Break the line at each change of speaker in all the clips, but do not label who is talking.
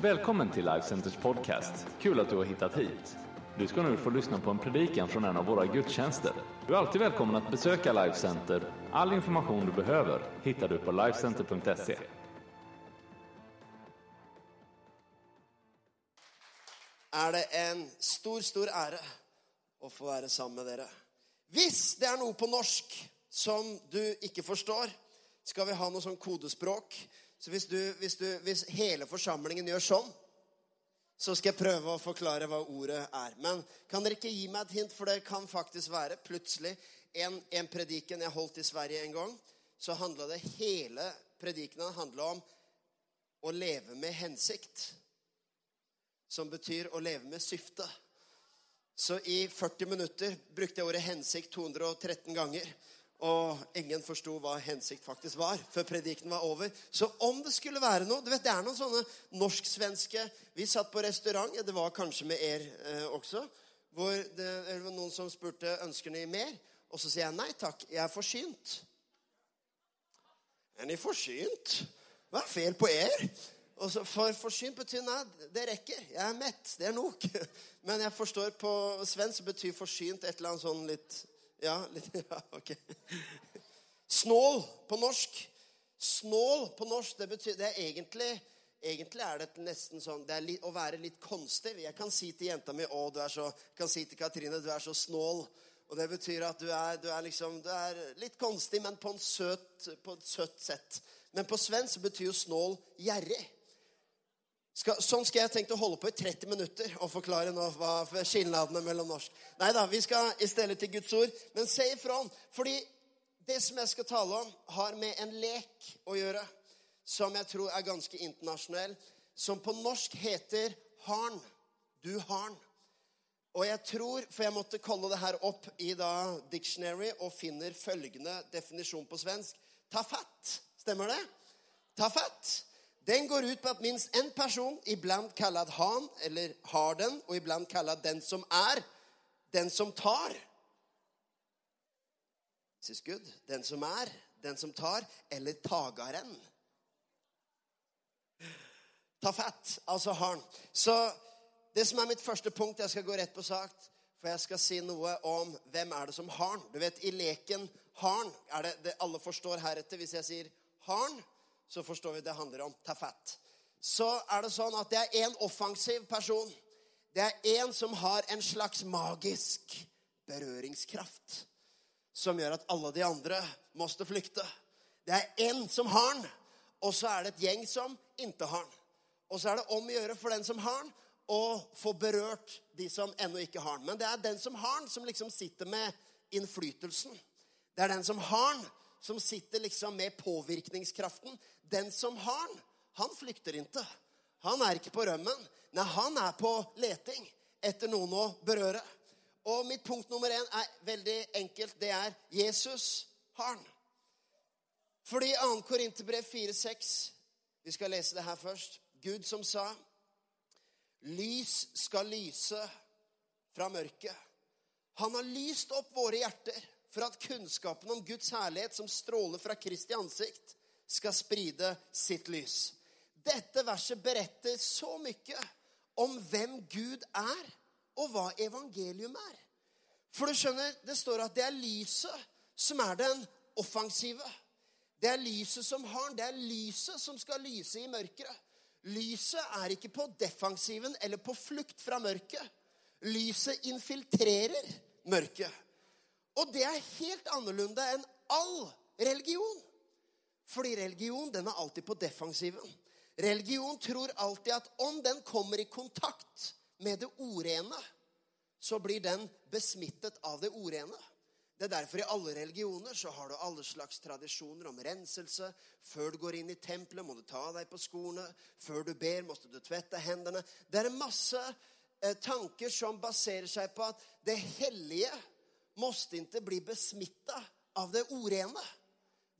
Välkommen till Lifecenters podcast. Kul att du har hittat hit. Du ska nu få lyssna på en predikan från en av våra gudstjänster. Du är alltid välkommen att besöka Lifecenter. All information du behöver hittar du på lifecenter.se.
er det en stor, stor ære å få være sammen med dere. Hvis det er noe på norsk som du ikke forstår, skal vi ha noe sånn kodespråk. Så hvis, du, hvis, du, hvis hele forsamlingen gjør sånn, så skal jeg prøve å forklare hva ordet er. Men kan dere ikke gi meg et hint, for det kan faktisk være plutselig en, en prediken jeg holdt i Sverige en gang, så handla det hele predikenen handla om å leve med hensikt som betyr å leve med syfte. Så i 40 minutter brukte jeg ordet 'hensikt' 213 ganger. Og ingen forsto hva hensikt faktisk var før predikten var over. Så om det skulle være noe du vet, Det er noen sånne norsk-svenske Vi satt på restaurant, det var kanskje med er eh, også, hvor det, det var noen som spurte ønsker ni mer. Og så sier jeg nei takk, jeg er forsynt. Er ni forsynt? Hva er feil på er? Og så for forsynt betyr nei, det rekker. Jeg er mett. Det er nok. Men jeg forstår på svensk betyr forsynt et eller annet sånn litt Ja, litt, ja ok. Snål på norsk. Snål på norsk, det betyr Det er egentlig Egentlig er det nesten sånn Det er litt, å være litt konstig. Jeg kan si til jenta mi å, du er så, kan si til Katrine du er så snål. Og det betyr at du er, du er, liksom, du er litt konstig, men på, søt, på et søtt sett. Men på svensk betyr jo snål gjerrig. Skal, sånn skal jeg tenkt å holde på i 30 minutter og forklare nå hva skilnadene mellom norsk. Nei da, vi skal i stedet til Guds ord. Men se ifra. Fordi det som jeg skal tale om, har med en lek å gjøre som jeg tror er ganske internasjonell. Som på norsk heter harn. Du harn. Og jeg tror, for jeg måtte kolle det her opp i da dictionary og finner følgende definisjon på svensk. Ta fatt. Stemmer det? Ta fatt. Den går ut på at minst en person, iblant kallad han eller har den, og iblant kallad den som er, den som tar. This is good. Den som er, den som tar, eller tagaren. Ta fatt, altså harn. Så det som er mitt første punkt, jeg skal gå rett på sak, for jeg skal si noe om hvem er det som harn. Du vet, i leken harn er det, det alle forstår heretter hvis jeg sier harn så forstår vi det handler om tafat. Så er det sånn at det er en offensiv person. Det er en som har en slags magisk berøringskraft. Som gjør at alle de andre måtte flykte. Det er en som har den, og så er det et gjeng som ikke har den. Og så er det om å gjøre for den som har den, å få berørt de som ennå ikke har den. Men det er den som har den, som liksom sitter med innflytelsen. Det er den som har den, som sitter liksom med påvirkningskraften. Den som har den, han flykter ikke. Han er ikke på rømmen. Nei, han er på leting etter noen å berøre. Og mitt punkt nummer én er veldig enkelt. Det er Jesus har den. Fordi 2. Korinterbrev 4,6 Vi skal lese det her først. Gud som sa Lys skal lyse fra mørket. Han har lyst opp våre hjerter for at kunnskapen om Guds herlighet som stråler fra Kristi ansikt, skal spride sitt lys. Dette verset beretter så mye om hvem Gud er, og hva evangelium er. For du skjønner, det står at det er lyset som er den offensive. Det er lyset som har den. Det er lyset som skal lyse i mørket. Lyset er ikke på defensiven eller på flukt fra mørket. Lyset infiltrerer mørket. Og det er helt annerledes enn all religion. Fordi religion den er alltid på defensiven. Religion tror alltid at om den kommer i kontakt med det orene, så blir den besmittet av det orene. Det er derfor i alle religioner så har du alle slags tradisjoner om renselse. Før du går inn i tempelet, må du ta deg på skoene. Før du ber, må du tvette hendene. Det er masse eh, tanker som baserer seg på at det hellige måste inte bli besmitta av det orene.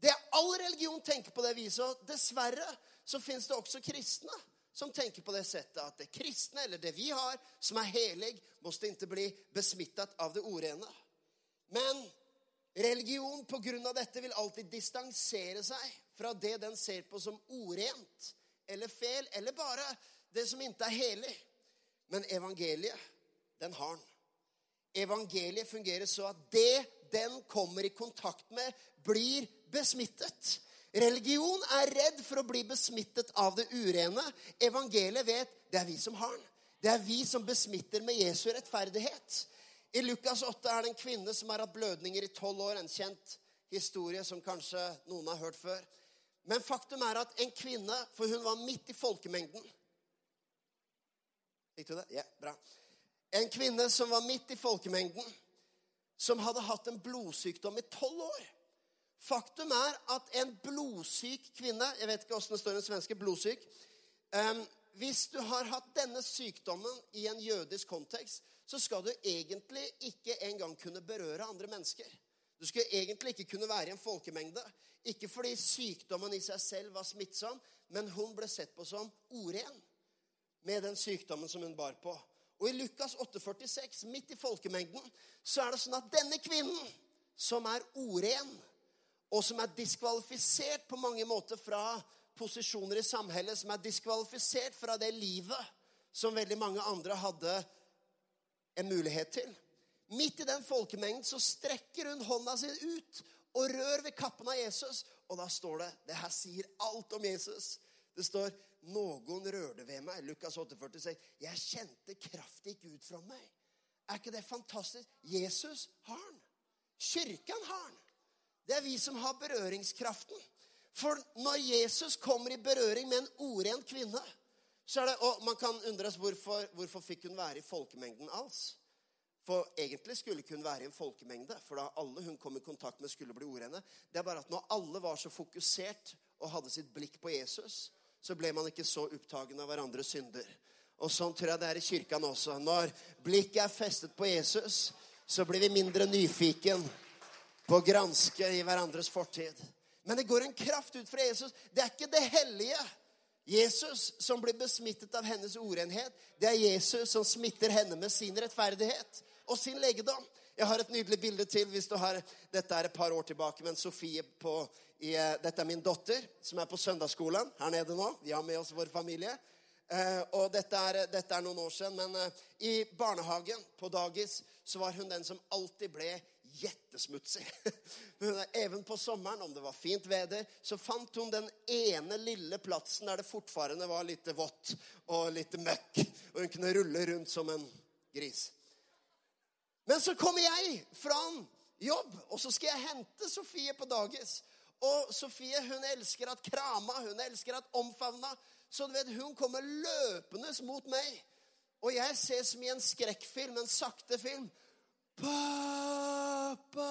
Det all religion tenker på det viset. Og dessverre så fins det også kristne som tenker på det settet at det kristne, eller det vi har, som er helig, måtte ikke bli besmittet av det orene. Men religion på grunn av dette vil alltid distansere seg fra det den ser på som orent eller fel, eller bare det som ikke er helig. Men evangeliet, den har han. Evangeliet fungerer så at det den kommer i kontakt med, blir besmittet. Religion er redd for å bli besmittet av det urene. Evangeliet vet det er vi som har den. Det er vi som besmitter med Jesu rettferdighet. I Lukas 8 er det en kvinne som har hatt blødninger i tolv år. En kjent historie som kanskje noen har hørt før. Men faktum er at en kvinne, for hun var midt i folkemengden Fikk du det? Ja, bra. En kvinne som var midt i folkemengden, som hadde hatt en blodsykdom i tolv år. Faktum er at en blodsyk kvinne Jeg vet ikke åssen det står i den svenske blodsyk. Um, hvis du har hatt denne sykdommen i en jødisk kontekst, så skal du egentlig ikke engang kunne berøre andre mennesker. Du skulle egentlig ikke kunne være i en folkemengde. Ikke fordi sykdommen i seg selv var smittsom, men hun ble sett på som oren med den sykdommen som hun bar på. Og i Lukas 8,46, midt i folkemengden, så er det sånn at denne kvinnen, som er oren, og som er diskvalifisert på mange måter fra posisjoner i samhället, som er diskvalifisert fra det livet som veldig mange andre hadde en mulighet til. Midt i den folkemengden så strekker hun hånda si ut og rør ved kappen av Jesus. Og da står det Det her sier alt om Jesus. Det står noen rørte ved meg. Lukas 48 sier, 'Jeg kjente kraft gikk ut fra meg'. Er ikke det fantastisk? Jesus har den. Kirken har den. Det er vi som har berøringskraften. For når Jesus kommer i berøring med en oren kvinne, så er det, og Man kan undres hvorfor, hvorfor fikk hun være i folkemengden alls. For egentlig skulle hun være i en folkemengde, for da alle hun kom i kontakt med, skulle bli orene. Det er bare at når alle var så fokusert og hadde sitt blikk på Jesus, så ble man ikke så opptagen av hverandres synder. Og sånn tror jeg det er i kirken også. Når blikket er festet på Jesus, så blir vi mindre nyfiken på å granske i hverandres fortid. Men det går en kraft ut fra Jesus. Det er ikke det hellige Jesus som blir besmittet av hennes orenhet. Det er Jesus som smitter henne med sin rettferdighet og sin legedom. Jeg har et nydelig bilde til. hvis du har, Dette er et par år tilbake. Men Sofie på, i, Dette er min datter, som er på søndagsskolen her nede nå. Vi har med oss vår familie. Eh, og dette er, dette er, noen år siden. Men eh, i barnehagen, på dagis, så var hun den som alltid ble jettesmutsig. Even på sommeren, om det var fint veder, så fant hun den ene lille plassen der det fortfarande var litt vått og litt møkk. Og hun kunne rulle rundt som en gris. Men så kommer jeg fra en jobb, og så skal jeg hente Sofie på dagis. Og Sofie hun elsker at krama, hun elsker at omfavna. Så du vet, hun kommer løpende mot meg. Og jeg ser som i en skrekkfilm, en sakte film. Pappa!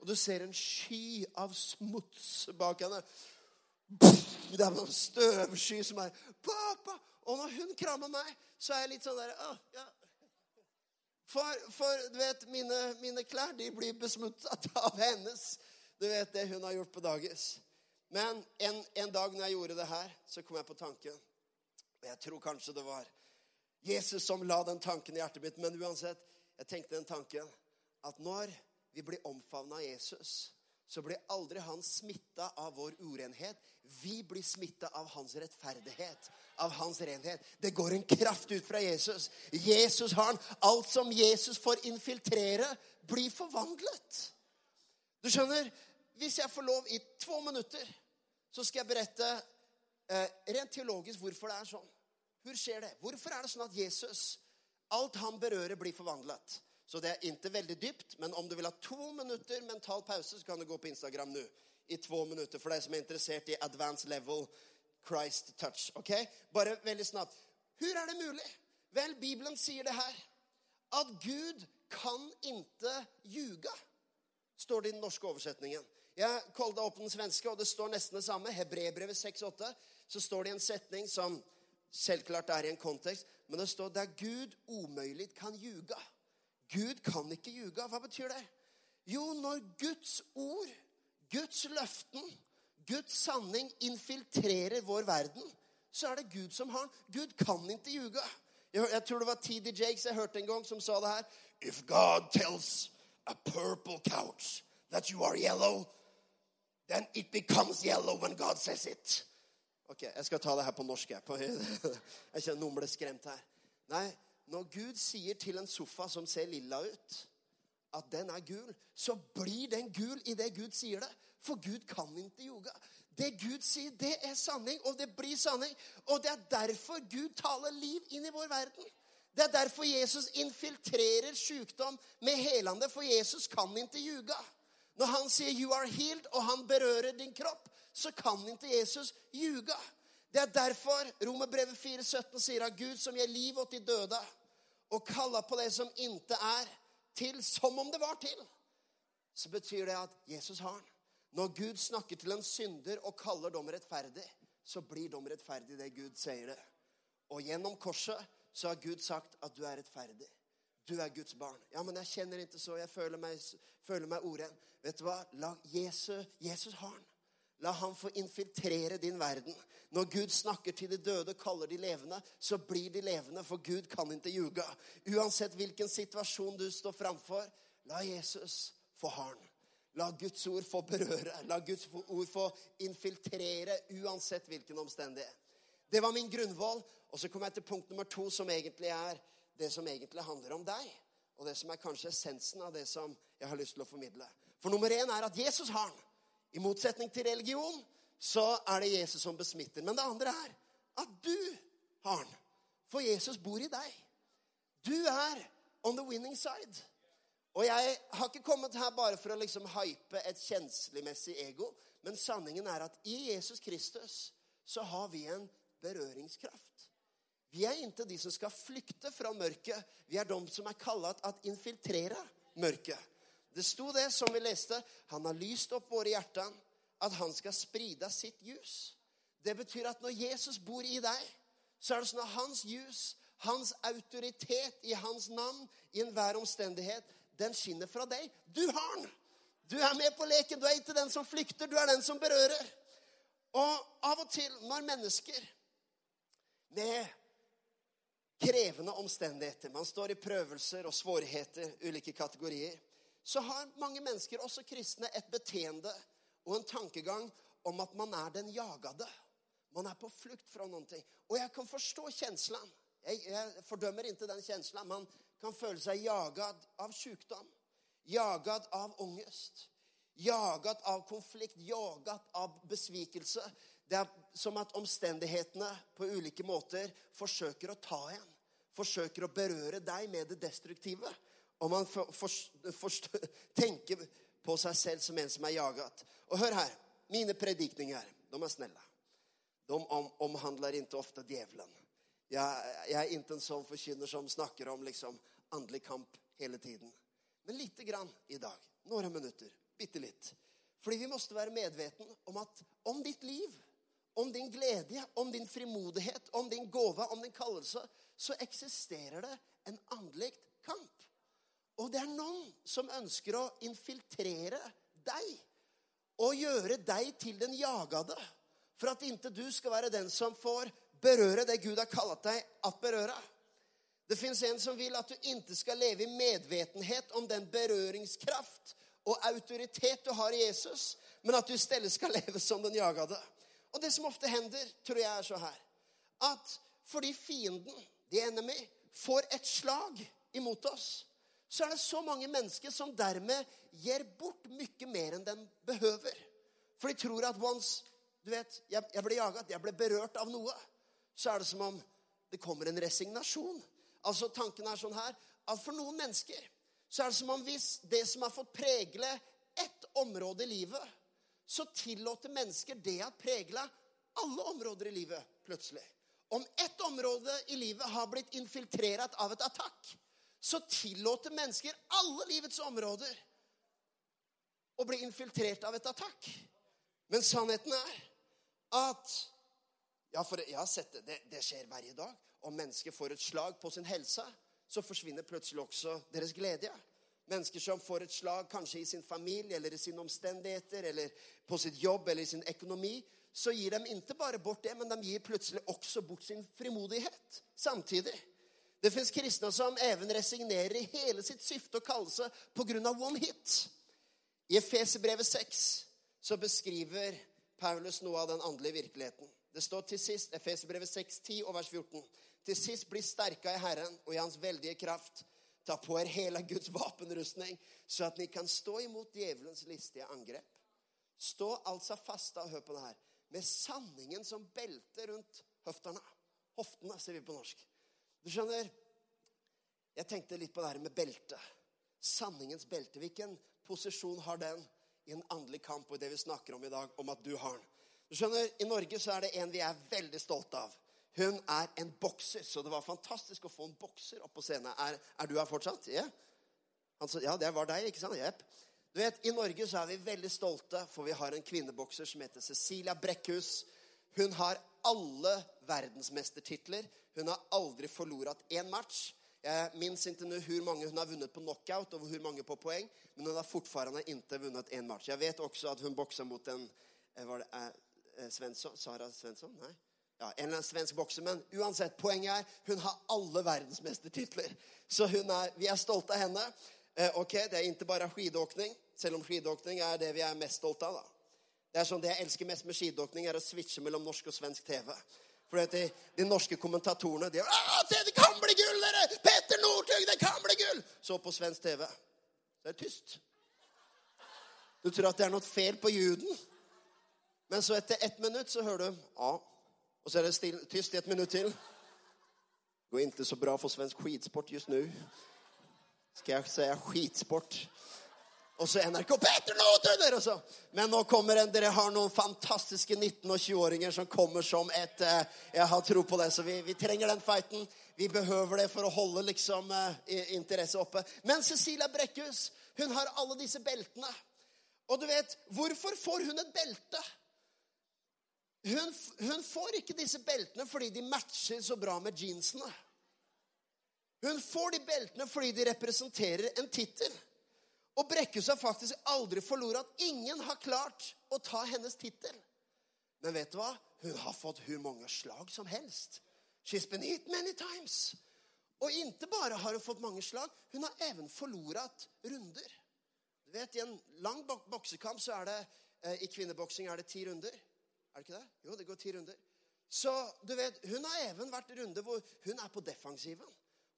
Og du ser en sky av smuts bak henne. Det er en støvsky som er Pappa! Og når hun krammer meg, så er jeg litt sånn der ja, for, for, du vet, mine, mine klær de blir besmuttet av hennes. Du vet det hun har gjort på dagis. Men en, en dag når jeg gjorde det her, så kom jeg på tanken. Og jeg tror kanskje det var Jesus som la den tanken i hjertet mitt. Men uansett, jeg tenkte den tanken at når vi blir omfavna av Jesus, så blir aldri han smitta av vår urenhet. Vi blir smitta av hans rettferdighet av hans renhet. Det går en kraft ut fra Jesus. Jesus har han. Alt som Jesus får infiltrere, blir forvandlet. Du skjønner, hvis jeg får lov i to minutter, så skal jeg berette eh, rent teologisk hvorfor det er sånn. Hvor skjer det? Hvorfor er det sånn at Jesus, alt han berører, blir forvandlet? Så det er ikke veldig dypt, men om du vil ha to minutter mental pause, så kan du gå på Instagram nå. I to minutter for deg som er interessert i advanced level Christ touch. ok? Bare veldig snart. Hvor er det mulig? Vel, Bibelen sier det her. At Gud kan ikke ljuga, står det i den norske oversetningen. Jeg kolda opp den svenske, og det står nesten det samme. Hebrebrevet 6,8. Så står det i en setning som selvklart er i en kontekst, men det står der Gud omøyelig kan ljuga. Gud kan ikke ljuge. Hva betyr det? Jo, når Guds ord, Guds løften, Guds sanning infiltrerer vår verden, så er det Gud som har den. Gud kan ikke ljuge. Jeg, tror det var TD Jakes jeg hørte en gang, som sa det her. If God tells a purple couch that you are yellow, then it becomes yellow when God says it. Ok, jeg skal ta det her på norsk. Jeg, jeg kjenner noen ble skremt her. Nei, når Gud sier til en sofa som ser lilla ut, at den er gul, så blir den gul i det Gud sier det. For Gud kan ikke ljuge. Det Gud sier, det er sanning, og det blir sanning. Og det er derfor Gud taler liv inn i vår verden. Det er derfor Jesus infiltrerer sykdom med helande, for Jesus kan ikke ljuge. Når han sier 'you are healed', og han berører din kropp, så kan ikke Jesus ljuge. Det er derfor Romerbrevet 4,17 sier at Gud som gir liv åt de døde, og kaller på det som ikke er, til som om det var til, så betyr det at Jesus har den. Når Gud snakker til en synder og kaller dem rettferdig, så blir de rettferdige det Gud sier det. Og gjennom korset så har Gud sagt at du er rettferdig. Du er Guds barn. Ja, men jeg kjenner ikke så. Jeg føler meg, føler meg oren. Vet du hva? La Jesus, Jesus har den. La han få infiltrere din verden. Når Gud snakker til de døde, kaller de levende, så blir de levende, for Gud kan ikke ljuge. Uansett hvilken situasjon du står framfor, la Jesus få harn. La Guds ord få berøre. La Guds ord få infiltrere uansett hvilken omstendighet. Det var min grunnvoll. Og så kommer jeg til punkt nummer to, som egentlig er det som egentlig handler om deg. Og det som er kanskje essensen av det som jeg har lyst til å formidle. For nummer én er at Jesus har den. I motsetning til religion så er det Jesus som besmitter. Men det andre er at du har den. For Jesus bor i deg. Du er on the winning side. Og jeg har ikke kommet her bare for å liksom hype et kjenslemessig ego. Men sanningen er at i Jesus Kristus så har vi en berøringskraft. Vi er ikke de som skal flykte fra mørket. Vi er de som er kallet at infiltrere mørket. Det sto det, som vi leste, han har lyst opp våre hjerter, at han skal spride sitt ljus. Det betyr at når Jesus bor i deg, så er det sånn at hans ljus, hans autoritet i hans navn, i enhver omstendighet, den skinner fra deg. Du har den! Du er med på leken. Du er ikke den som flykter, du er den som berører. Og av og til, når mennesker med krevende omstendigheter. Man står i prøvelser og svårigheter, ulike kategorier. Så har mange mennesker, også kristne, et beteende og en tankegang om at man er den jagede. Man er på flukt fra noen ting. Og jeg kan forstå kjenslen. Jeg, jeg fordømmer ikke den kjenslen. Man kan føle seg jaget av sykdom. Jaget av angst. Jaget av konflikt. Jaget av besvikelse. Det er som at omstendighetene på ulike måter forsøker å ta en. Forsøker å berøre deg med det destruktive. Og man for, for, for, tenker på seg selv som en som er jaget. Og hør her. Mine predikninger, de er snille. De om, omhandler ikke ofte djevelen. Jeg, jeg er ikke en sånn forkynner som snakker om liksom, åndelig kamp hele tiden. Men lite grann i dag. Noen minutter. Bitte litt. Fordi vi måtte være medveten om at om ditt liv om din glede, om din frimodighet, om din gåve, om din kallelse, så eksisterer det en åndelig kamp. Og det er noen som ønsker å infiltrere deg og gjøre deg til den jagede. For at ikke du skal være den som får berøre det Gud har kalt deg at berøre. Det fins en som vil at du ikke skal leve i medvetenhet om den berøringskraft og autoritet du har i Jesus, men at du i stedet skal leve som den jagede. Og det som ofte hender, tror jeg er så her At fordi fienden, the enemy, får et slag imot oss, så er det så mange mennesker som dermed gir bort mye mer enn den behøver. For de tror at once du vet, jeg, jeg ble jaget, jeg ble berørt av noe, så er det som om det kommer en resignasjon. Altså Tanken er sånn her at for noen mennesker så er det som om hvis det som har fått pregle ett område i livet, så tillater mennesker det at pregle alle områder i livet plutselig. Om ett område i livet har blitt infiltrert av et attakk, så tillater mennesker alle livets områder å bli infiltrert av et attakk. Men sannheten er at Ja, for jeg har sett det. det. Det skjer hver dag. Om mennesker får et slag på sin helse, så forsvinner plutselig også deres glede. Mennesker som får et slag kanskje i sin familie eller i sine omstendigheter eller på sitt jobb eller i sin økonomi, så gir de ikke bare bort det, men de gir plutselig også bort sin frimodighet samtidig. Det fins kristne som even resignerer i hele sitt syfte og kallelse pga. one hit. I Efeserbrevet 6 så beskriver Paulus noe av den åndelige virkeligheten. Det står til sist, Efeserbrevet 6, 10 og vers 14. Til sist bli sterka i Herren og i Hans veldige kraft. Ta på er hele Guds vapenrustning, så at ni kan stå imot djevelens listige angrep. Stå altså fasta, hør på det her, med sanningen som belte rundt høftene. Hoftene, sier vi på norsk. Du skjønner, jeg tenkte litt på det her med belte. Sanningens belte. Hvilken posisjon har den i en åndelig kamp og i det vi snakker om i dag, om at du har den? Du skjønner, I Norge så er det en vi er veldig stolte av. Hun er en bokser, så det var fantastisk å få en bokser opp på scenen. Er, er du her fortsatt? Ja? Altså, ja, det var deg, ikke sant? Jepp. Du vet, I Norge så er vi veldig stolte, for vi har en kvinnebokser som heter Cecilia Brekkhus. Hun har alle verdensmestertitler. Hun har aldri forlorat én match. Jeg minns ikke nå hvor mange hun har vunnet på knockout og hvor mange på poeng, men hun har fortfarande ikke vunnet én match. Jeg vet også at hun boksa mot en eh, var det, eh, Svensson? Sara Svensson? Nei? Ja, en eller annen svensk bokser. Men uansett, poenget er hun har alle verdensmestertitler. Så er, vi er stolte av henne. Eh, ok, Det er ikke bare skidåkning, selv om skidåkning er det vi er mest stolte av. da. Det er sånn, Det jeg elsker mest med skidåkning, er å switche mellom norsk og svensk TV. For de, de, norske kommentatorene de er, Det kan bli gull, dere! Petter Northug, det kan bli gull! Så på svensk TV. Det er tyst. Du tror at det er noe feil på juden. Men så etter ett minutt så hører du ja. Og så er det still, tyst i et minutt til. Det går ikke så bra for svensk skidsport just nå. Skal jeg si skidsport? Og så NRK Petter Northug! Altså. Men nå kommer en, dere har noen fantastiske 19- og 20-åringer som kommer som et eh, Jeg har tro på det, så vi, vi, trenger den fighten. Vi behøver det for å holde liksom eh, interesse oppe. Men Cecilia Brekkhus, hun har alle disse beltene. Og du vet, hvorfor får hun et belte? Hun, hun, får ikke disse beltene fordi de matcher så bra med jeansene. Hun får de beltene fordi de representerer en tittel. Og Brekkhus har faktisk aldri forlorat. Ingen har klart å ta hennes tittel. Men vet du hva? Hun har fått hvor mange slag som helst. She's been hit many times. Og ikke bare har hun fått mange slag, hun har even forlorat runder. Du vet, I en lang boksekamp så er det, eh, i kvinneboksing er det ti runder. Er det ikke det? Jo, det går ti runder. Så du vet, hun har even vært runder hvor hun er på defensiven.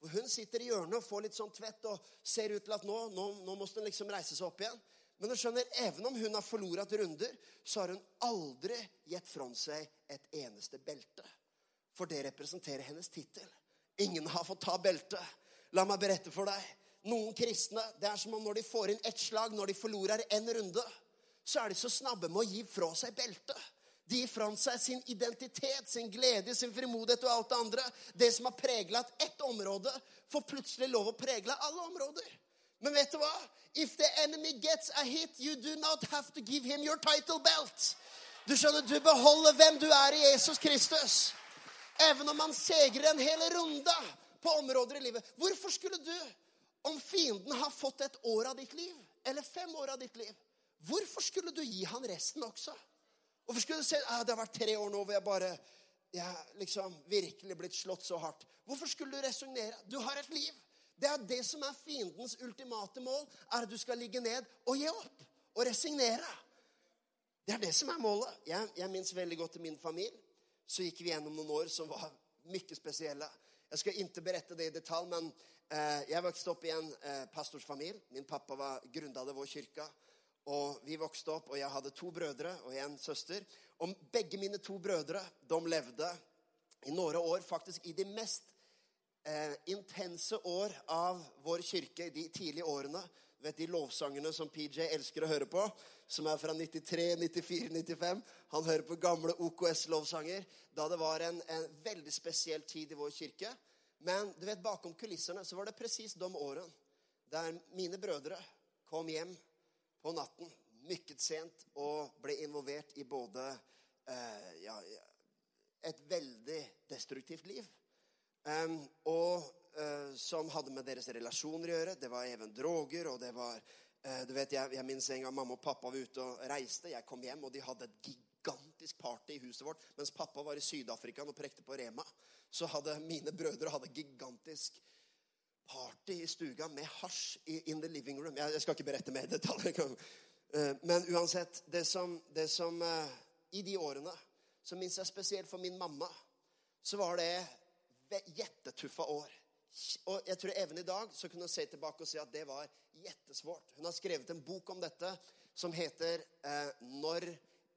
Hvor hun sitter i hjørnet og får litt sånn tvett og ser ut til at nå, nå, nå må hun liksom reise seg opp igjen. Men du skjønner, even om hun har forlorat runder, så har hun aldri gitt fra seg et eneste belte. For det representerer hennes tittel. Ingen har fått ta beltet. La meg berette for deg. Noen kristne det er som om når de får inn ett slag, når de forlorer en runde, så er de så snabbe med å gi fra seg beltet. De gir fra seg sin identitet, sin glede, sin frimodighet og alt det andre. Det som har pregla ett område, får plutselig lov å pregle alle områder. Men vet du hva? If the enemy gets a hit, you do not have to give him your title belt. Du skjønner, du beholder hvem du er i Jesus Kristus. Even om man segrer en hel runde på områder i livet. Hvorfor skulle du, om fienden har fått et år av ditt liv, eller fem år av ditt liv, hvorfor skulle du gi han resten også? Hvorfor skulle du si ah, det har vært tre år nå hvor jeg bare jeg liksom virkelig blitt slått så hardt? Hvorfor skulle du resonnere? Du har et liv. Det er det som er fiendens ultimate mål, er at du skal ligge ned og gi opp. Og resignere. Det er det som er målet. Jeg, jeg minnes veldig godt til min familie. Så gikk vi gjennom noen år som var mye spesielle. Jeg skal ikke berette det i detalj, men eh, jeg vokste opp i en eh, pastorsfamilie. Min pappa var grunnledet vår kirke. Og vi vokste opp, og jeg hadde to brødre og en søster. Og begge mine to brødre de levde i noen år, faktisk i de mest eh, intense år av vår kirke, de tidlige årene. Vet De lovsangene som PJ elsker å høre på, som er fra 93, 94, 95 Han hører på gamle OKS-lovsanger da det var en, en, veldig spesiell tid i vår kirke. Men du vet, bakom kulissene så var det presis de årene der mine brødre kom hjem på natten, mykket sent, og ble involvert i både eh, ja, et veldig destruktivt liv um, og uh, som hadde med deres relasjoner å gjøre. Det var even droger, og det var uh, du vet, Jeg, jeg minnes en gang mamma og pappa var ute og reiste. Jeg kom hjem, og de hadde et gigantisk party i huset vårt. Mens pappa var i Syd-Afrika og prekte på Rema, så hadde mine brødre hadde gigantisk party i stuga med hasj in the living room. Jeg, skal ikke berette mer detaljer. Eh, men uansett, det som, det som, eh, I de årene så minnes jeg spesielt for min mamma, så var det gjettetuffa år. Og jeg tror even i dag så kunne hun se tilbake og si at det var jettesvårt. Hun har skrevet en bok om dette som heter eh, 'Når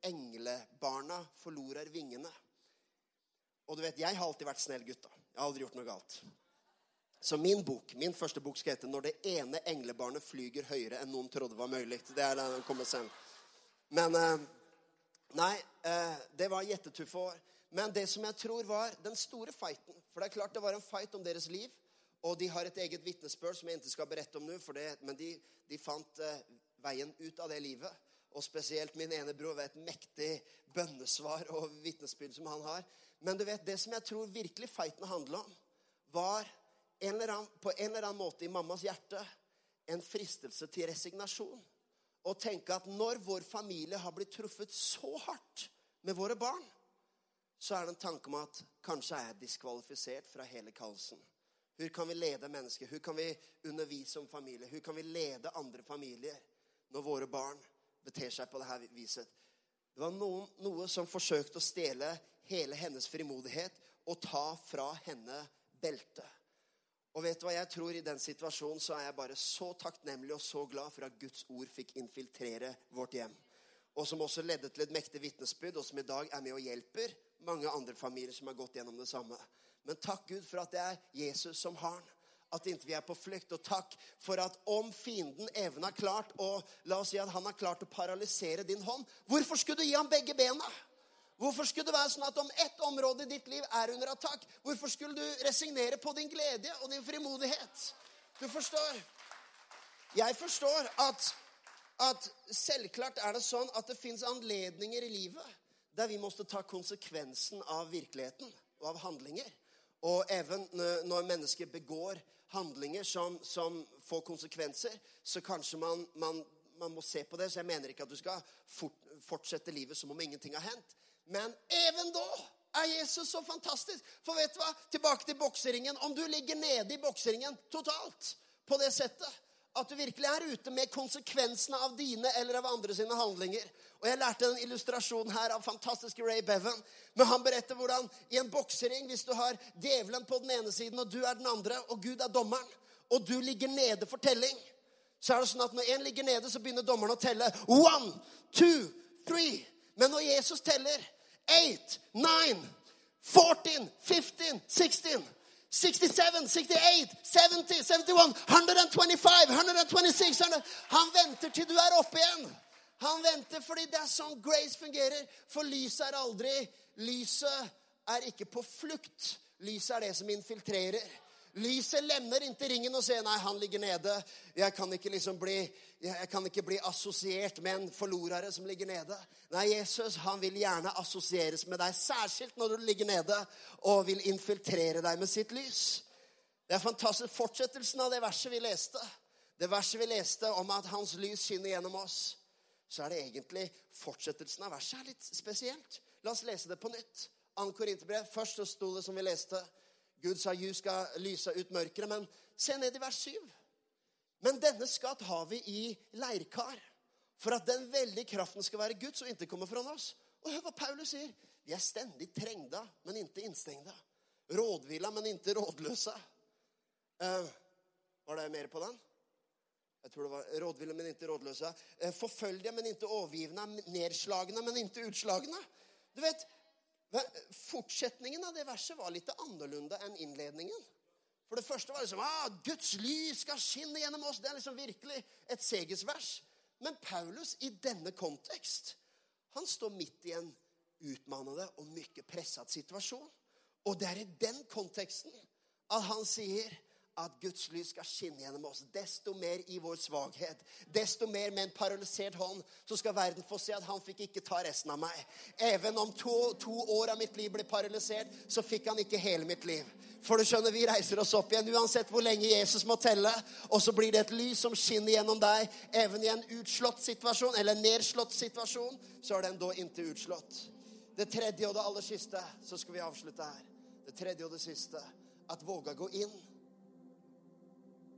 englebarna forlorer vingene'. Og du vet, jeg har alltid vært snill gutt. da. Jeg har aldri gjort noe galt. Så min bok, min første bok skal hete 'Når det ene englebarnet flyger høyere enn noen trodde var mulig'. Det er den kommer sen. Men eh, Nei, eh, det var jättetuffe år. Men det som jeg tror var den store fighten For det er klart det var en fight om deres liv. Og de har et eget vitnesbyrd som jeg ikke skal berette om nå, men de, de fant eh, veien ut av det livet. Og spesielt min ene bror ved et mektig bønnesvar og vitnesbyrd som han har. Men du vet, det som jeg tror virkelig fighten handla om, var en annen, på en eller annen måte i mammas hjerte en fristelse til resignasjon. Å tenke at når vår familie har blitt truffet så hardt med våre barn, så er det en tanke om at kanskje er jeg diskvalifisert fra hele kallelsen. Hvordan kan vi lede mennesker? Hvordan kan vi undervise om familie? Hvordan kan vi lede andre familier når våre barn beter seg på dette viset? Det var noen, noe som forsøkte å stjele hele hennes frimodighet og ta fra henne beltet. Og vet du hva jeg tror I den situasjonen så er jeg bare så takknemlig og så glad for at Guds ord fikk infiltrere vårt hjem. Og som også ledde til et mektig vitnesbyrd, og som i dag er med og hjelper mange andre familier som har gått gjennom det samme. Men takk Gud for at det er Jesus som har den. At ikke vi er på flukt. Og takk for at om fienden even har klart å La oss si at han har klart å paralysere din hånd. Hvorfor skulle du gi ham begge bena? Hvorfor skulle det være sånn at om ett område i ditt liv er under attakk, hvorfor skulle du resignere på din glede og din frimodighet? Du forstår? Jeg forstår at, at selvklart er det sånn at det fins anledninger i livet der vi måtte ta konsekvensen av virkeligheten og av handlinger. Og even når mennesker begår handlinger som, som får konsekvenser, så kanskje man, man, man, må se på det. Så jeg mener ikke at du skal fort, fortsette livet som om ingenting har hendt. Men even da er Jesus så fantastisk. For vet du hva? Tilbake til bokseringen. Om du ligger nede i bokseringen totalt på det settet at du virkelig er ute med konsekvensene av dine eller av andre sine handlinger. Og Jeg lærte en illustrasjon her av fantastiske Ray Bevan. Men han beretter hvordan i en boksering, hvis du har djevelen på den ene siden, og du er den andre, og Gud er dommeren, og du ligger nede for telling, så er det sånn at når én ligger nede, så begynner dommeren å telle. One, two, three. Men når Jesus teller eight, nine, 14, 15, 16 67, 68, 70, 71, 125, 126 100. Han venter til du er oppe igjen. Han venter fordi det er sånn grace fungerer. For lyset er aldri Lyset er ikke på flukt. Lyset er det som infiltrerer. Lyset lemner inntil ringen og sier 'nei, han ligger nede'. Jeg kan ikke liksom bli, jeg kan ikke bli assosiert med en forlorere som ligger nede. Nei, Jesus han vil gjerne assosieres med deg, særskilt når du ligger nede, og vil infiltrere deg med sitt lys. Det er fantastisk. Fortsettelsen av det verset vi leste, det verset vi leste om at hans lys skinner gjennom oss, så er det egentlig fortsettelsen av verset er litt spesielt. La oss lese det på nytt. Ann Korinterbrev. Først så sto det som vi leste Gud sa ljus skal lyse ut mørket. Men se ned i vers 7. Men denne skatt har vi i leirkar, for at den veldige kraften skal være Guds og ikke komme fra oss. Og hør hva Paulus sier. Vi er stendig trengda, men ikke innstengda. Rådvilla, men ikke rådløse. Uh, var det mer på den? Jeg tror det var rådville, men ikke rådløse. Uh, forfølgelige, men ikke overgivne. Nedslagne, men ikke utslagne. Du vet, Fortsetningen av det verset var litt annerledes enn innledningen. For det første var det liksom ah, Guds lys skal skinne gjennom oss. Det er liksom virkelig et segersvers. Men Paulus i denne kontekst han står midt i en utmannende og mye presset situasjon. Og det er i den konteksten at han sier at Guds lys skal skinne gjennom oss. Desto mer i vår svakhet, desto mer med en paralysert hånd, så skal verden få se at han fikk ikke ta resten av meg. Even om to, to år av mitt liv ble paralysert, så fikk han ikke hele mitt liv. For du skjønner, Vi reiser oss opp igjen uansett hvor lenge Jesus må telle. Og så blir det et lys som skinner gjennom deg. Even i en utslått situasjon, eller en nedslått situasjon, så er den da ikke utslått. Det tredje og det aller siste, så skal vi avslutte her. Det tredje og det siste. At våga gå inn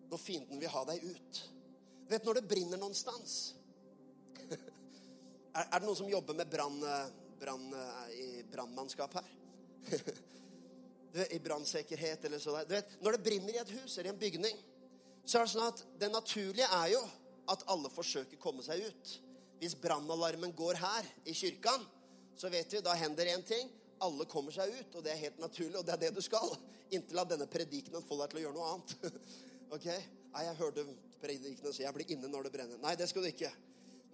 når fienden vil ha deg ut. Du vet når det brenner noen stans er, er, det noen som jobber med brann, brann i brannmannskap her. vet, I brannsikkerhet eller sånn. Du vet, når det brenner i et hus eller i en bygning, så er det sånn at det naturlige er jo at alle forsøker å komme seg ut. Hvis brannalarmen går her i kyrkan, så vet vi, da hender én ting. Alle kommer seg ut, og det er helt naturlig, og det er det du skal. Inntil at denne predikenen får deg til å gjøre noe annet. ok? Nei, jeg hørte predikene så jeg blir inne når det brenner. Nei, det skal du ikke.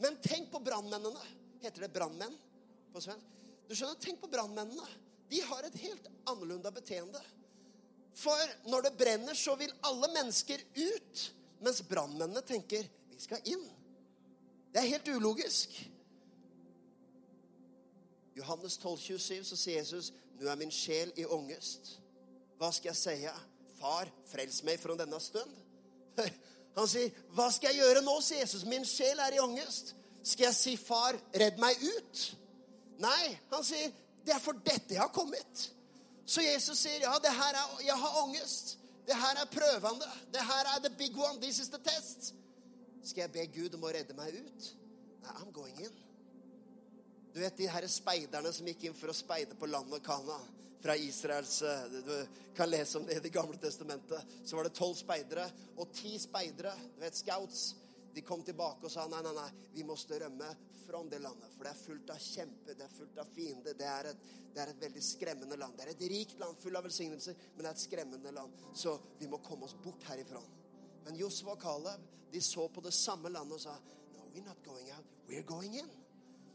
Men tenk på brannmennene. Heter det brannmenn på svensk? Du skjønner, tenk på brannmennene. De har et helt annerledes beteende. For når det brenner, så vil alle mennesker ut. Mens brannmennene tenker vi skal inn. Det er helt ulogisk. Johannes 12, 27, så sier Jesus, 'Nå er min sjel i ångest.' Hva skal jeg si? Far, frels meg fra denne stund. Han sier, 'Hva skal jeg gjøre nå?' sier Jesus. 'Min sjel er i ångest.' Skal jeg si, 'Far, redd meg ut'? Nei, han sier, 'Det er for dette jeg har kommet'. Så Jesus sier, 'Ja, det her er, jeg har ångest. Det her er prøvende. Det her er the big one. This is the test.' Skal jeg be Gud om å redde meg ut? Nei, I'm going in. Du vet de her speiderne som gikk inn for å speide på landet Kana fra Israels Du kan lese om det i Det gamle testamentet. Så var det tolv speidere og ti speidere, du vet, scouts. De kom tilbake og sa nei, nei, nei, vi må rømme fra det landet. For det er fullt av kjemper, det er fullt av fiender. Det et, det er et veldig skremmende land. Det er et rikt land full av velsignelser, men det er et skremmende land. Så vi må komme oss bort herifra. Men Josva og Caleb de så på det samme landet og sa No, we're not going out. We're going in.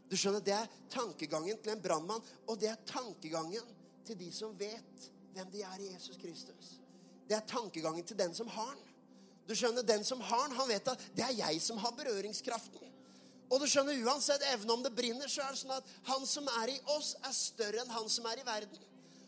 Du skjønner, Det er tankegangen til en brannmann, og det er tankegangen til de som vet hvem de er i Jesus Kristus. Det er tankegangen til den som har den. Du skjønner, Den som har den, han vet at det er jeg som har berøringskraften. Og du skjønner, uansett evne om det brinner, så er det sånn at han som er i oss, er større enn han som er i verden.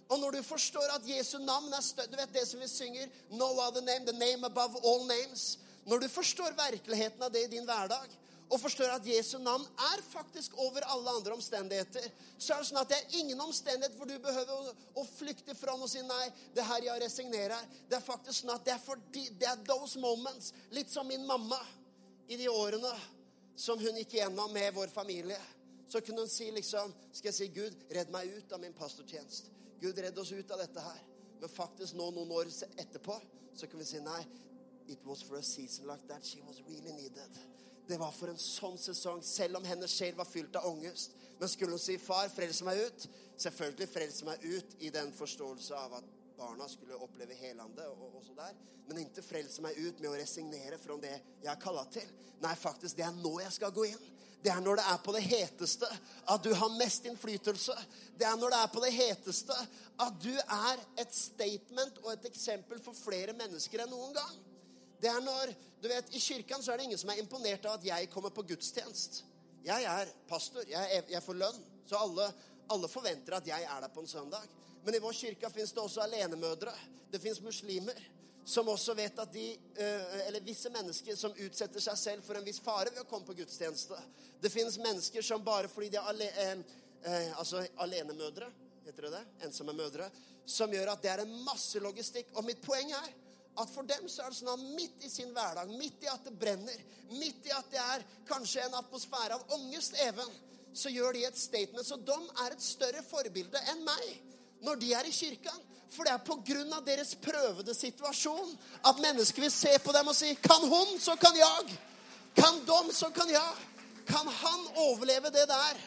Og når du forstår at Jesu navn er større Du vet det som vi synger No other name, the name above all names. Når du forstår virkeligheten av det i din hverdag, og forstår at Jesu navn er faktisk over alle andre omstendigheter, så er det sånn at det er ingen omstendighet hvor du behøver å, å flykte fra og si nei, det her jeg resignerer. Det er faktisk sånn at det er, fordi, det er those moments, litt som min mamma i de årene som hun gikk gjennom med vår familie. Så kunne hun si liksom Skal jeg si Gud, redd meg ut av min pastortjeneste. Gud, redd oss ut av dette her. Men faktisk nå, noen år etterpå, så kunne vi si nei. It was for a season like that. She was really needed. Det var for en sånn sesong, selv om hennes sjel var fylt av ångest. Men skulle hun si, 'Far, frels meg ut', selvfølgelig frelse meg ut i den forståelse av at barna skulle oppleve helande og, og så der. Men ikke frelse meg ut med å resignere fra det jeg er kalla til. Nei, faktisk, det er nå jeg skal gå inn. Det er når det er på det heteste at du har mest innflytelse. Det er når det er på det heteste at du er et statement og et eksempel for flere mennesker enn noen gang. Det er når, du vet, I kirken så er det ingen som er imponert av at jeg kommer på gudstjenest. Jeg er pastor. Jeg, jeg får lønn. Så alle, alle, forventer at jeg er der på en søndag. Men i vår kirke fins det også alenemødre. Det fins muslimer som også vet at de eh, Eller visse mennesker som utsetter seg selv for en viss fare ved å komme på gudstjeneste. Det fins mennesker som bare fordi de er ale, eh, eh, altså alenemødre, heter det det? Ensomme mødre. Som gjør at det er en masse logistikk. Og mitt poeng er at for dem så er det sånn at midt i sin hverdag, midt i at det brenner, midt i at det er kanskje en atmosfære av ångest even, så gjør de et statement. Så de er et større forbilde enn meg når de er i kirka. For det er på grunn av deres prøvede situasjon at mennesker vil se på dem og si Kan hun, så kan jeg. Kan dom, så kan jeg. Kan han overleve det der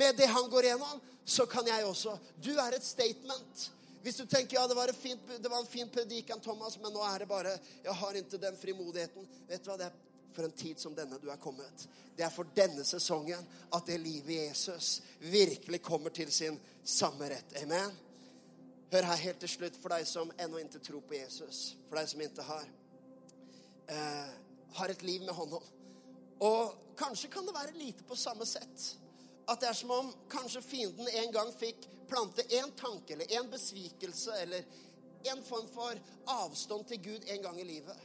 med det han går gjennom, så kan jeg også. Du er et statement. Hvis du tenker ja, det var, fint, det var en fin predikan, Thomas, men nå er det bare Jeg har ikke den frimodigheten. Vet du hva? Det er for en tid som denne du er kommet. Det er for denne sesongen at det livet i Jesus virkelig kommer til sin samme rett. Amen. Hør her helt til slutt, for deg som ennå ikke tror på Jesus, for deg som ikke har eh, har et liv med hånden. Og kanskje kan det være lite på samme sett. At det er som om kanskje fienden en gang fikk plante én tanke eller én besvikelse eller en form for avstand til Gud en gang i livet.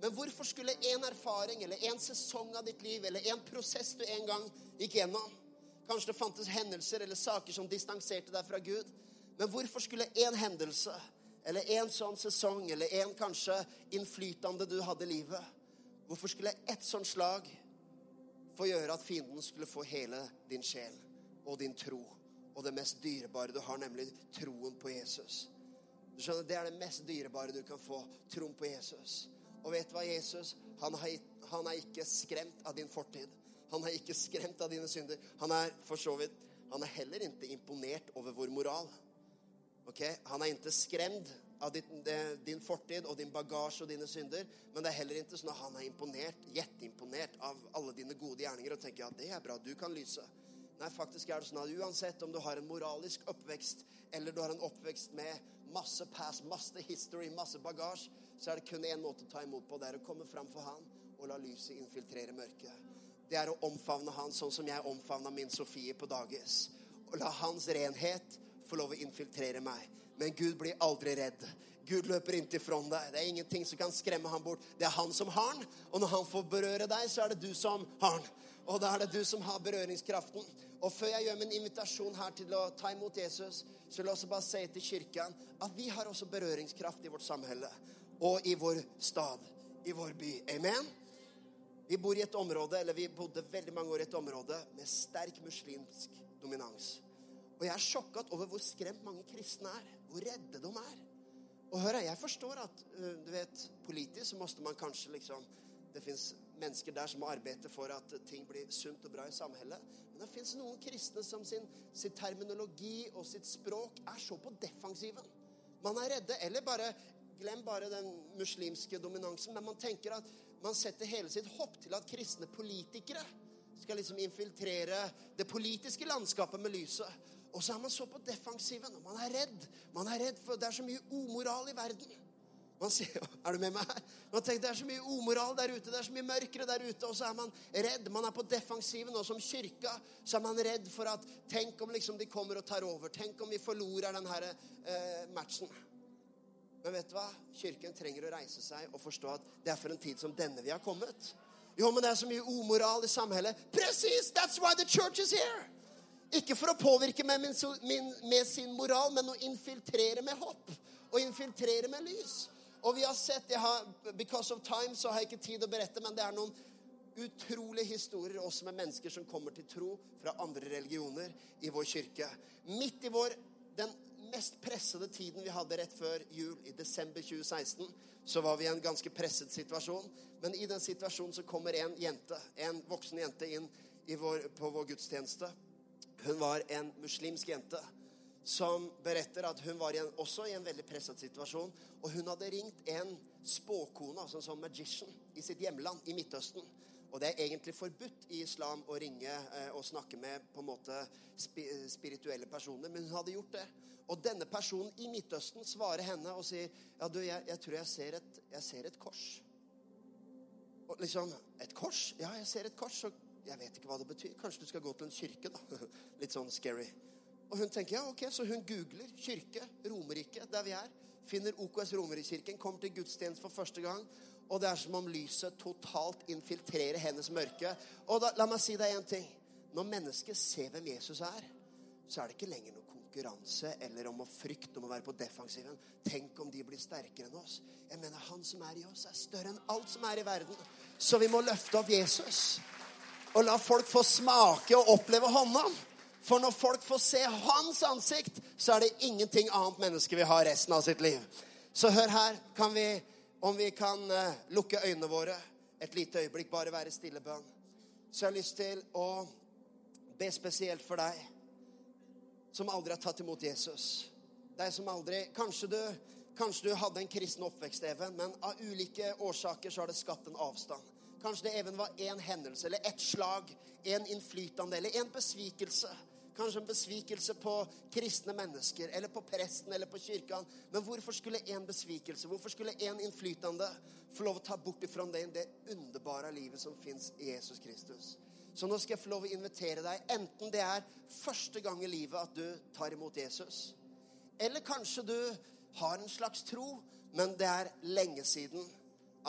Men hvorfor skulle en erfaring eller en sesong av ditt liv eller en prosess du en gang gikk gjennom Kanskje det fantes hendelser eller saker som distanserte deg fra Gud. Men hvorfor skulle en hendelse eller en sånn sesong eller en kanskje innflytende du hadde i livet Hvorfor skulle ett sånt slag få gjøre at fienden skulle få hele din sjel og din tro og det mest dyrebare du har, nemlig troen på Jesus. Du skjønner, Det er det mest dyrebare du kan få. Troen på Jesus. Og vet du hva, Jesus han, har, han er ikke skremt av din fortid. Han er ikke skremt av dine synder. Han er for så vidt Han er heller ikke imponert over vår moral. Ok? Han er ikke skremt av din, din, fortid og din bagasje og dine synder. Men det er heller ikke sånn at han er imponert, jettimponert gjerninger og tenker ja, det er bra, du kan lyse. Nei, faktisk er det sånn at uansett om du har en moralisk oppvekst, eller du har en oppvekst med masse past, masse history, masse bagasje, så er det kun én måte å ta imot på. Det er å komme fram for han og la lyset infiltrere mørket. Det er å omfavne han sånn som jeg omfavna min Sofie på dagis. Og la hans renhet få lov å infiltrere meg. Men Gud blir aldri redd. Gud løper inntil fra deg. Det er ingenting som kan skremme ham bort. Det er han som har den. Og når han får berøre deg, så er det du som har den. Og da er det du som har berøringskraften. Og før jeg gjør min invitasjon her til å ta imot Jesus, så vil jeg også bare si til kirken at vi har også berøringskraft i vårt samhelle og i vår stad, i vår by. Amen? Vi bor i et område, eller vi bodde veldig mange år i et område med sterk muslimsk dominans. Og jeg er sjokket over hvor skremt mange kristne er hvor redde de er. Og hør, jeg forstår at øh, du vet, politisk så måtte man kanskje liksom Det fins mennesker der som må arbeide for at ting blir sunt og bra i samfunnet. Men det fins noen kristne som sin, sin, terminologi og sitt språk er så på defensiven. Man er redde. Eller bare glem bare den muslimske dominansen. Men man tenker at man setter hele sitt hopp til at kristne politikere skal liksom infiltrere det politiske landskapet med lyset. Og så er man så på defensiven, og man er redd. Man er redd, for det er så mye umoral i verden. Man sier, er du med meg? Man tenker, Det er så mye umoral der ute, det er så mye mørkere der ute, og så er man redd. Man er på defensiven, og som kyrka så er man redd for at Tenk om liksom de kommer og tar over. Tenk om vi forlorer denne eh, matchen. Men vet du hva? Kirken trenger å reise seg og forstå at det er for en tid som denne vi har kommet. Jo, men det er så mye umoral i samhället. Presis! That's why the church is here! Ikke for å påvirke meg med sin moral, men å infiltrere med håp. Og infiltrere med lys. Og vi har sett har, Because of time så har jeg ikke tid å berette, men det er noen utrolige historier også med mennesker som kommer til tro fra andre religioner i vår kirke. Midt i vår, den mest pressede tiden vi hadde rett før jul, i desember 2016, så var vi i en ganske presset situasjon. Men i den situasjonen så kommer en jente, en voksen jente inn vår, på vår gudstjeneste. Hun var en muslimsk jente som beretter at hun var i en, også i en veldig presset situasjon. Og hun hadde ringt en spåkone, altså en sånn magician, i sitt hjemland i Midtøsten. Og det er egentlig forbudt i islam å ringe eh, og snakke med på en måte spirituelle personer, men hun hadde gjort det. Og denne personen i Midtøsten svarer henne og sier ja, du, jeg, jeg tror jeg ser, et, jeg ser et kors. Og liksom Et kors? Ja, jeg ser et kors. Og jeg vet ikke hva det betyr. Kanskje du skal gå til en kirke, da. Litt sånn scary. Og hun tenker ja, ok, så hun googler kirke, Romerike, der vi er. Finner OKS Romerikskirken, kommer til gudstjeneste for første gang. Og det er som om lyset totalt infiltrerer hennes mørke. Og da, la meg si deg én ting. Når mennesket ser hvem Jesus er, så er det ikke lenger noe konkurranse eller om å frykte om å være på defensiven. Tenk om de blir sterkere enn oss. Jeg mener, Han som er i oss, er større enn alt som er i verden. Så vi må løfte opp Jesus og la folk få smake og oppleve hånda. For når folk får se hans ansikt, så er det ingenting annet menneske vil ha resten av sitt liv. Så hør her, kan vi, om vi kan uh, lukke øynene våre et lite øyeblikk, bare være stille bønn. Så jeg har lyst til å be spesielt for deg som aldri har tatt imot Jesus. Deg som aldri Kanskje du, kanskje du hadde en kristen oppvekst, Even, men av ulike årsaker så har det skapt en avstand. Kanskje det even var én hendelse eller ett slag, en innflytende eller en besvikelse. Kanskje en besvikelse på kristne mennesker eller på presten eller på kirka. Men hvorfor skulle en besvikelse, hvorfor skulle en innflytende få lov å ta bort ifra deg det underbare livet som fins i Jesus Kristus? Så nå skal jeg få lov å invitere deg, enten det er første gang i livet at du tar imot Jesus, eller kanskje du har en slags tro, men det er lenge siden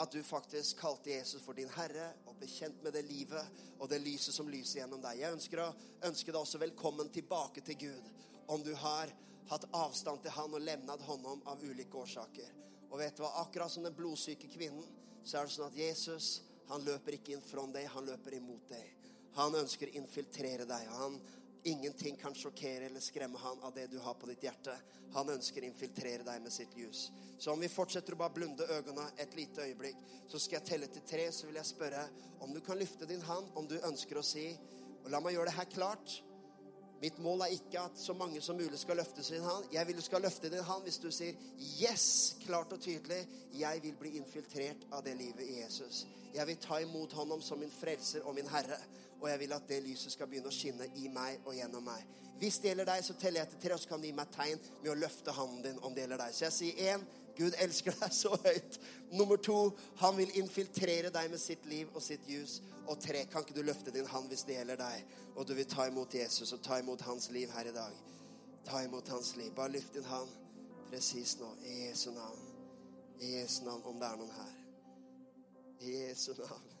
at du faktisk kalte Jesus for din Herre og ble kjent med det livet og det lyset som lyser gjennom deg. Jeg ønsker, å, ønske deg også velkommen tilbake til Gud om du har hatt avstand til Han og levnet håndom av ulike årsaker. Og vet du hva? Akkurat som den blodsyke kvinnen, så er det sånn at Jesus han løper ikke inn fra deg, han løper imot deg. Han ønsker å infiltrere deg. Han Ingenting kan sjokkere eller skremme han av det du har på ditt hjerte. Han ønsker å infiltrere deg med sitt ljus. Så om vi fortsetter å bare blunde øynene et lite øyeblikk, så skal jeg telle til tre, så vil jeg spørre om du kan løfte din hånd, om du ønsker å si Og la meg gjøre det her klart. Mitt mål er ikke at så mange som mulig skal løfte sin hånd. Jeg vil du skal løfte din hånd hvis du sier 'yes' klart og tydelig. Jeg vil bli infiltrert av det livet i Jesus. Jeg vil ta imot ham som min frelser og min herre. Og jeg vil at det lyset skal begynne å skinne i meg og gjennom meg. Hvis det gjelder deg, så teller jeg til tre, og så kan du gi meg tegn med å løfte hånden din om det gjelder deg. Så jeg sier én. Gud elsker deg så høyt. Nummer to, han vil infiltrere deg med sitt liv og sitt ljus. Og tre, kan ikke du løfte din hånd hvis det gjelder deg, og du vil ta imot Jesus og ta imot hans liv her i dag? Ta imot hans liv. Bare løft din hånd presis nå. I Jesu navn. I Jesu navn, om det er noen her. I Jesu navn.